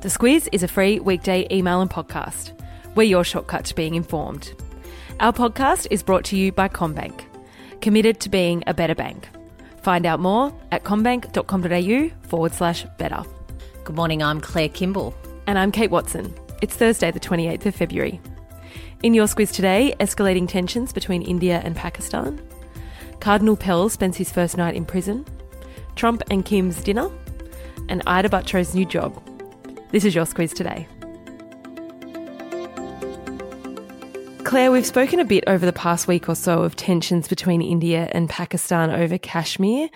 The Squiz is a free weekday email and podcast. We're your shortcut to being informed. Our podcast is brought to you by CommBank, committed to being a better bank. Find out more at commbank.com.au forward slash better. Good morning, I'm Claire Kimball. And I'm Kate Watson. It's Thursday, the 28th of February. In your squiz today, escalating tensions between India and Pakistan. Cardinal Pell spends his first night in prison. Trump and Kim's dinner. And Ita Buttrose new job. This is your squiz today. Claire, we've spoken a bit over the past week or so of tensions between India and Pakistan over Kashmir.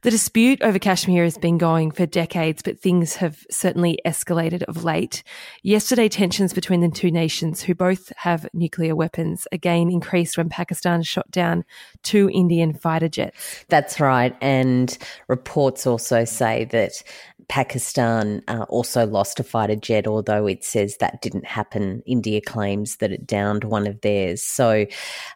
The dispute over Kashmir has been going for decades, but things have certainly escalated of late. Yesterday, tensions between the two nations, who both have nuclear weapons, again increased when Pakistan shot down two Indian fighter jets. That's right. And reports also say that Pakistan uh, also lost a fighter jet, although it says that didn't happen. India claims that it downed one of theirs. So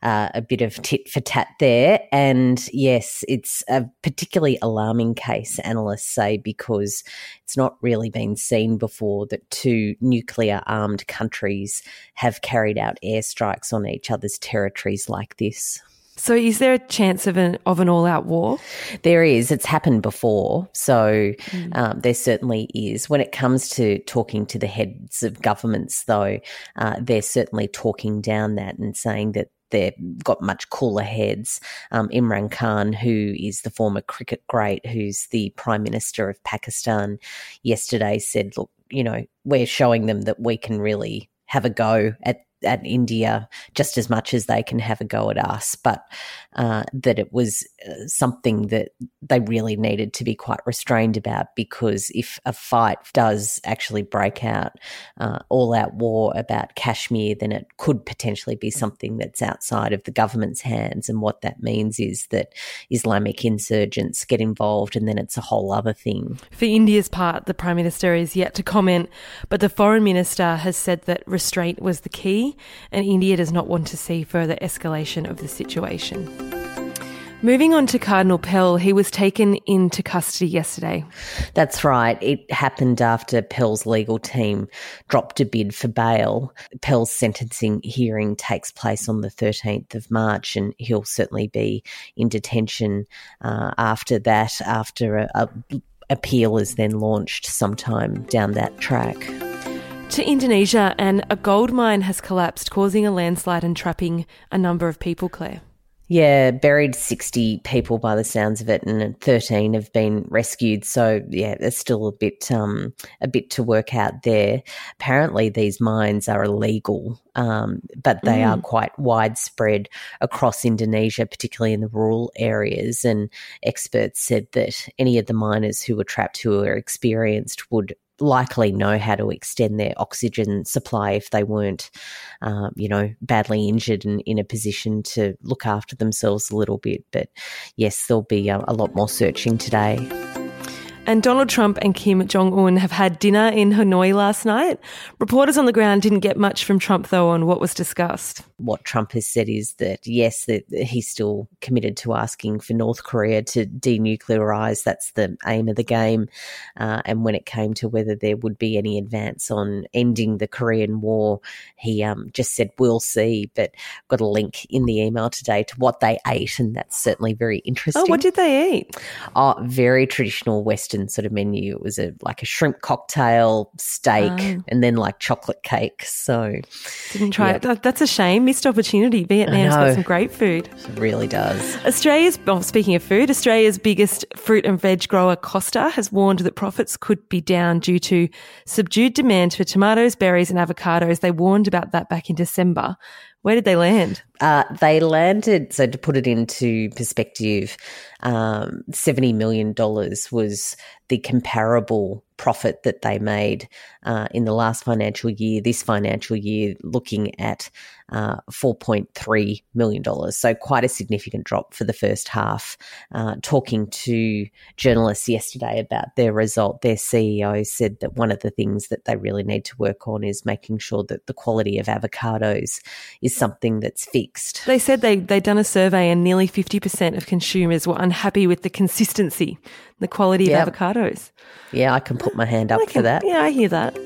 uh, a bit of tit for tat there. And yes, it's a particularly alarming case, analysts say, because it's not really been seen before that two nuclear armed countries have carried out airstrikes on each other's territories like this. So, is there a chance of an of an all out war? There is. It's happened before, so mm. um, there certainly is. When it comes to talking to the heads of governments, though, uh, they're certainly talking down that and saying that they've got much cooler heads. Um, Imran Khan, who is the former cricket great, who's the prime minister of Pakistan, yesterday said, "Look, you know, we're showing them that we can really." Have a go at at India just as much as they can have a go at us, but uh, that it was uh, something that they really needed to be quite restrained about because if a fight does actually break out, uh, all out war about Kashmir, then it could potentially be something that's outside of the government's hands. And what that means is that Islamic insurgents get involved and then it's a whole other thing. For India's part, the Prime Minister is yet to comment, but the Foreign Minister has said that restraint was the key and India does not want to see further escalation of the situation. Moving on to Cardinal Pell, he was taken into custody yesterday. That's right. It happened after Pell's legal team dropped a bid for bail. Pell's sentencing hearing takes place on the 13th of March, and he'll certainly be in detention uh, after that, after a, a appeal is then launched sometime down that track to Indonesia, and a gold mine has collapsed, causing a landslide and trapping a number of people, Claire. Yeah, buried 60 people by the sounds of it, and 13 have been rescued. So, yeah, there's still a bit, um, a bit to work out there. Apparently, these mines are illegal, um, but they mm. are quite widespread across Indonesia, particularly in the rural areas. And experts said that any of the miners who were trapped, who were experienced, would likely know how to extend their oxygen supply if they weren't, uh, you know, badly injured and in a position to look after themselves a little bit. But yes, there'll be a, a lot more searching today. And Donald Trump and Kim Jong un have had dinner in Hanoi last night. Reporters on the ground didn't get much from Trump, though, on what was discussed. What Trump has said is that, yes, that he's still committed to asking for North Korea to denuclearize. That's the aim of the game. Uh, and when it came to whether there would be any advance on ending the Korean War, he um, just said, we'll see. But got a link in the email today to what they ate, and that's certainly very interesting. Oh, what did they eat? Oh, very traditional Western Western sort of menu. It was a like a shrimp cocktail, steak, oh. and then like chocolate cake. So didn't try yeah. it. That's a shame. Missed opportunity. Vietnam's got some great food. It really does. Australia's well, speaking of food, Australia's biggest fruit and veg grower Costa has warned that profits could be down due to subdued demand for tomatoes, berries, and avocados. They warned about that back in December. Where did they land? Uh, they landed, so to put it into perspective, um, $70 million was the comparable profit that they made uh, in the last financial year. This financial year, looking at uh, $4.3 million. So, quite a significant drop for the first half. Uh, talking to journalists yesterday about their result, their CEO said that one of the things that they really need to work on is making sure that the quality of avocados is something that's fixed. They said they, they'd done a survey and nearly 50% of consumers were unhappy with the consistency, the quality yep. of avocados. Yeah, I can put my hand up can, for that. Yeah, I hear that.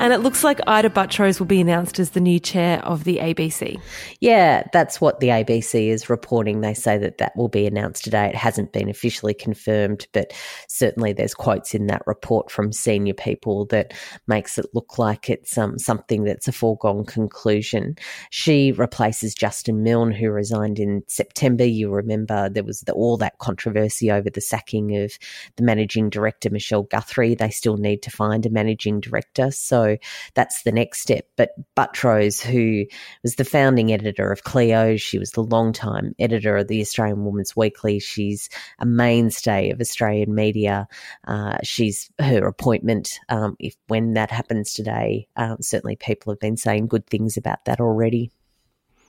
And it looks like Ita Buttrose will be announced as the new chair of the ABC. Yeah, that's what the ABC is reporting. They say that that will be announced today. It hasn't been officially confirmed, but certainly there's quotes in that report from senior people that makes it look like it's um, something that's a foregone conclusion. She replaces Justin Milne, who resigned in September. You remember there was the, all that controversy over the sacking of the managing director, Michelle Guthrie. They still need to find a managing director. So that's the next step. But Buttrose, who was the founding editor of Cleo, she was the long-time editor of the Australian Woman's Weekly. She's a mainstay of Australian media. Uh, she's her appointment, um, if when that happens today, um, certainly people have been saying good things about that already.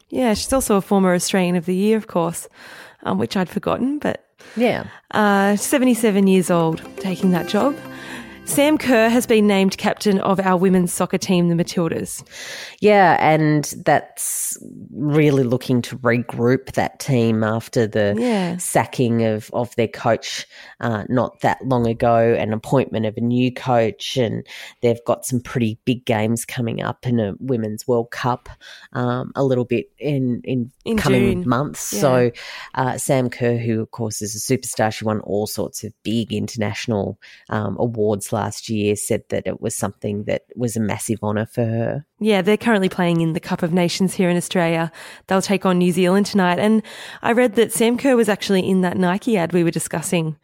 Yeah, she's also a former Australian of the Year, of course, um, which I'd forgotten, but yeah, uh, 77 years old, taking that job. Sam Kerr has been named captain of our women's soccer team, the Matildas. Yeah, and that's really looking to regroup that team after the yeah. sacking of, of their coach uh, not that long ago and appointment of a new coach. And they've got some pretty big games coming up in a Women's World Cup um, a little bit in, in, in coming June. months. Yeah. So uh, Sam Kerr, who of course is a superstar, she won all sorts of big international um, awards last year, said that it was something that was a massive honour for her. Yeah, they're currently playing in the Cup of Nations here in Australia. They'll take on New Zealand tonight. And I read that Sam Kerr was actually in that Nike ad we were discussing.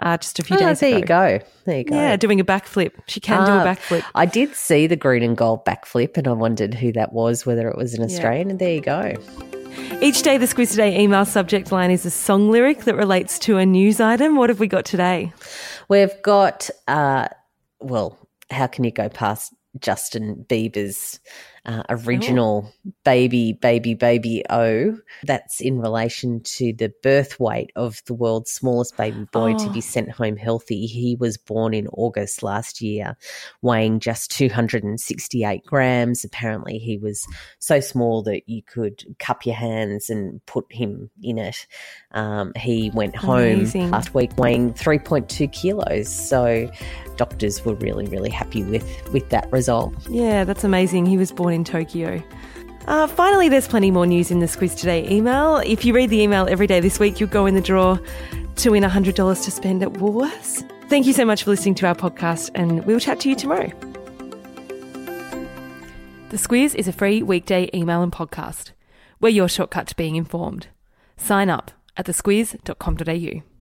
Uh, just a few oh, days there ago. There you go. There you go. Yeah, doing a backflip. She can do a ah, backflip. I did see the green and gold backflip and I wondered who that was, whether it was an Australian, yeah. and there you go. Each day, the Squiz Today email subject line is a song lyric that relates to a news item. What have we got today? We've got, uh, well, how can you go past Justin Bieber's uh, original oh. baby, baby, baby O. That's in relation to the birth weight of the world's smallest baby boy oh. to be oh. sent home healthy. He was born in August last year, weighing just 268 grams. Apparently, he was so small that you could cup your hands and put him in it. Um, he went Amazing. home last week weighing 3.2 kilos. So, doctors were really, really happy with, with that result. Yeah, that's amazing. He was born in Tokyo. Uh, finally, there's plenty more news in the Squiz Today email. If you read the email every day this week, you'll go in the draw to win $100 to spend at Woolworths. Thank you so much for listening to our podcast, and we'll chat to you tomorrow. The Squiz is a free weekday email and podcast. We're your shortcut to being informed. Sign up at thesquiz.com.au.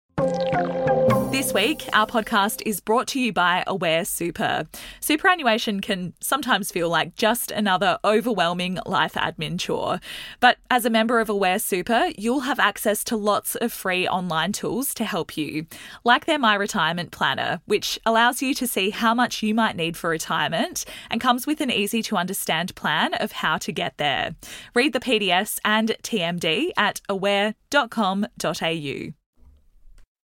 This week, our podcast is brought to you by Aware Super. Superannuation can sometimes feel like just another overwhelming life admin chore. But as a member of Aware Super, you'll have access to lots of free online tools to help you, like their My Retirement Planner, which allows you to see how much you might need for retirement and comes with an easy to understand plan of how to get there. Read the PDS and TMD at aware.com.au.